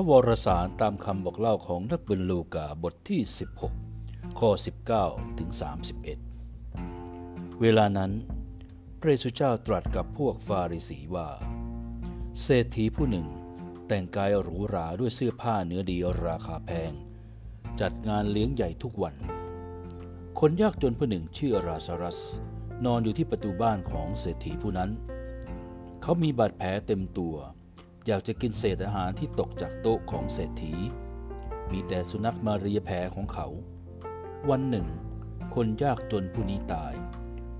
ระวรสารตามคำบอกเล่าของนักบุญลูกาบทที่ 16 ข้อ 19 ถึง 31 เวลานั้น พระเยซูเจ้าตรัสกับพวกฟาริสีว่า เศรษฐีผู้หนึ่งแต่งกายหรูหราด้วยเสื้อผ้าเนื้อดีราคาแพง จัดงานเลี้ยงใหญ่ทุกวัน คนยากจนผู้หนึ่งชื่อราซารัส นอนอยู่ที่ประตูบ้านของเศรษฐีผู้นั้น เขามีบาดแผลเต็มตัว อยากจะกินเศษอาหารที่ตกจากโต๊ะของเศรษฐี มีแต่สุนัขมาเรียแผลของเขา วันหนึ่ง คนยากจนผู้นี้ตาย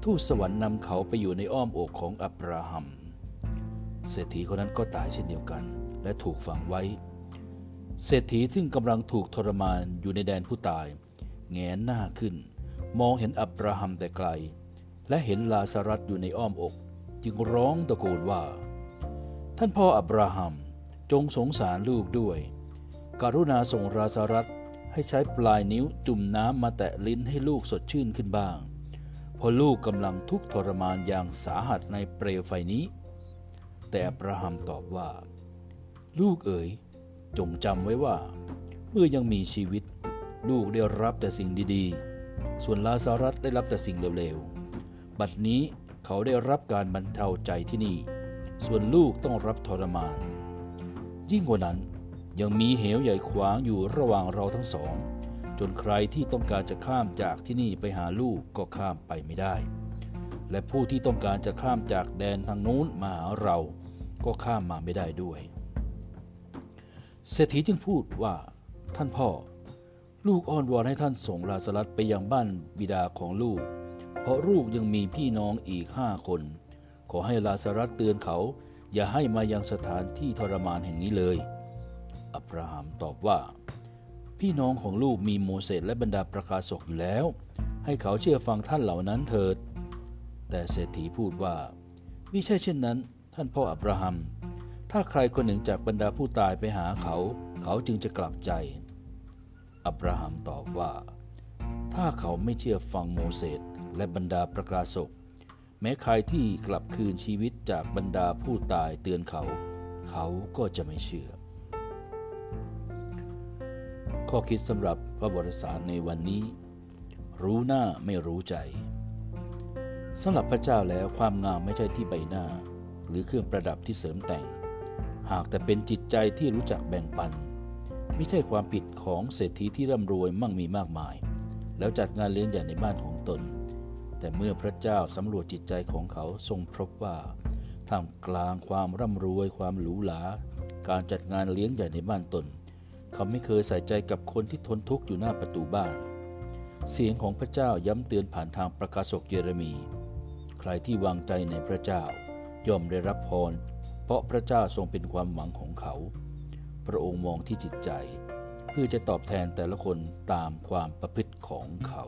ทูตสวรรค์นำเขาไปอยู่ในอ้อมอกของอับราฮัม เศรษฐีคนนั้นก็ตายเช่นเดียวกัน และถูกฝังไว้ เศรษฐีซึ่งกำลังถูกทรมานอยู่ในแดนผู้ตาย แงนหน้าขึ้น มองเห็นอับราฮัมแต่ไกล และเห็นลาซารัสอยู่ในอ้อมอก จึงร้องตะโกนว่า ท่านพ่ออับราฮัม จงสงสารลูกด้วย กรุณาส่งราซารัตให้ใช้ปลายนิ้วจุ่มน้ำมาแตะลิ้นให้ลูกสดชื่นขึ้นบ้างเพราะลูกกำลังทุกข์ทรมานอย่างสาหัสในเปลวไฟนี้ แต่อับราฮัมตอบว่า ลูกเอ๋ย จงจำไว้ว่า เมื่อยังมีชีวิต ลูกได้รับแต่สิ่งดีๆ ส่วนลาซารัตได้รับแต่สิ่งเลวๆ บัดนี้เขาได้รับการบรรเทาใจที่นี่ ส่วนลูกต้องรับทรมาน ยิ่งกว่านั้นยังมีเหวใหญ่ขวางอยู่ระหว่างเราทั้งสอง จนใครที่ต้องการจะข้ามจากที่นี่ไปหาลูกก็ข้ามไปไม่ได้ และผู้ที่ต้องการจะข้ามจากแดนทางนู้นมาหาเราก็ข้ามมาไม่ได้ด้วยเศรษฐีจึงพูดว่าท่านพ่อ ลูกอ้อนวอนให้ท่านส่งลาสลัดไปยังบ้านบิดาของลูก เพราะลูกยังมีพี่น้องอีกห้าคน ขอให้ลาซารัสเตือนเขา อย่าให้มายังสถานที่ทรมานแห่งนี้เลย อับราฮัมตอบว่า พี่น้องของลูกมีโมเสสและบรรดาประกาศกอยู่แล้ว ให้เขาเชื่อฟังท่านเหล่านั้นเถิด แต่เศรษฐีพูดว่ามิใช่เช่นนั้น ท่านพ่ออับราฮัม ถ้าใครคนหนึ่งจากบรรดาผู้ตายไปหาเขา เขาจึงจะกลับใจ อับราฮัมตอบว่า ถ้าเขาไม่เชื่อฟังโมเสสและบรรดาประกาศก แม้ใครที่กลับคืนชีวิตจากบรรดาผู้ตายเตือนเขา เขาก็จะไม่เชื่อ ข้อคิดสำหรับพระบริษัทในวันนี้ รู้หน้าไม่รู้ใจสำหรับพระเจ้าแล้วความงามไม่ใช่ที่ใบหน้า หรือเครื่องประดับที่เสริมแต่ง หากแต่เป็นจิตใจที่รู้จักแบ่งปัน ไม่ใช่ความผิดของเศรษฐีที่ร่ำรวยมั่งมีมากมาย แล้วจัดงานเลี้ยงใหญ่ในบ้านของตน แต่เมื่อพระเจ้าสำรวจจิตใจของเขาทรงพบว่าท่ามกลางความร่ำรวยความหรูหรา การจัดงานเลี้ยงใหญ่ในบ้านตน เขาไม่เคยใส่ใจกับคนที่ทนทุกข์อยู่หน้าประตูบ้าน เสียงของพระเจ้าย้ำเตือนผ่านทางประกาศกเยเรมี ใครที่วางใจในพระเจ้าย่อมได้รับพร เพราะพระเจ้าทรงเป็นความหวังของเขา พระองค์มองที่จิตใจ เพื่อจะตอบแทนแต่ละคนตามความประพฤติของเขา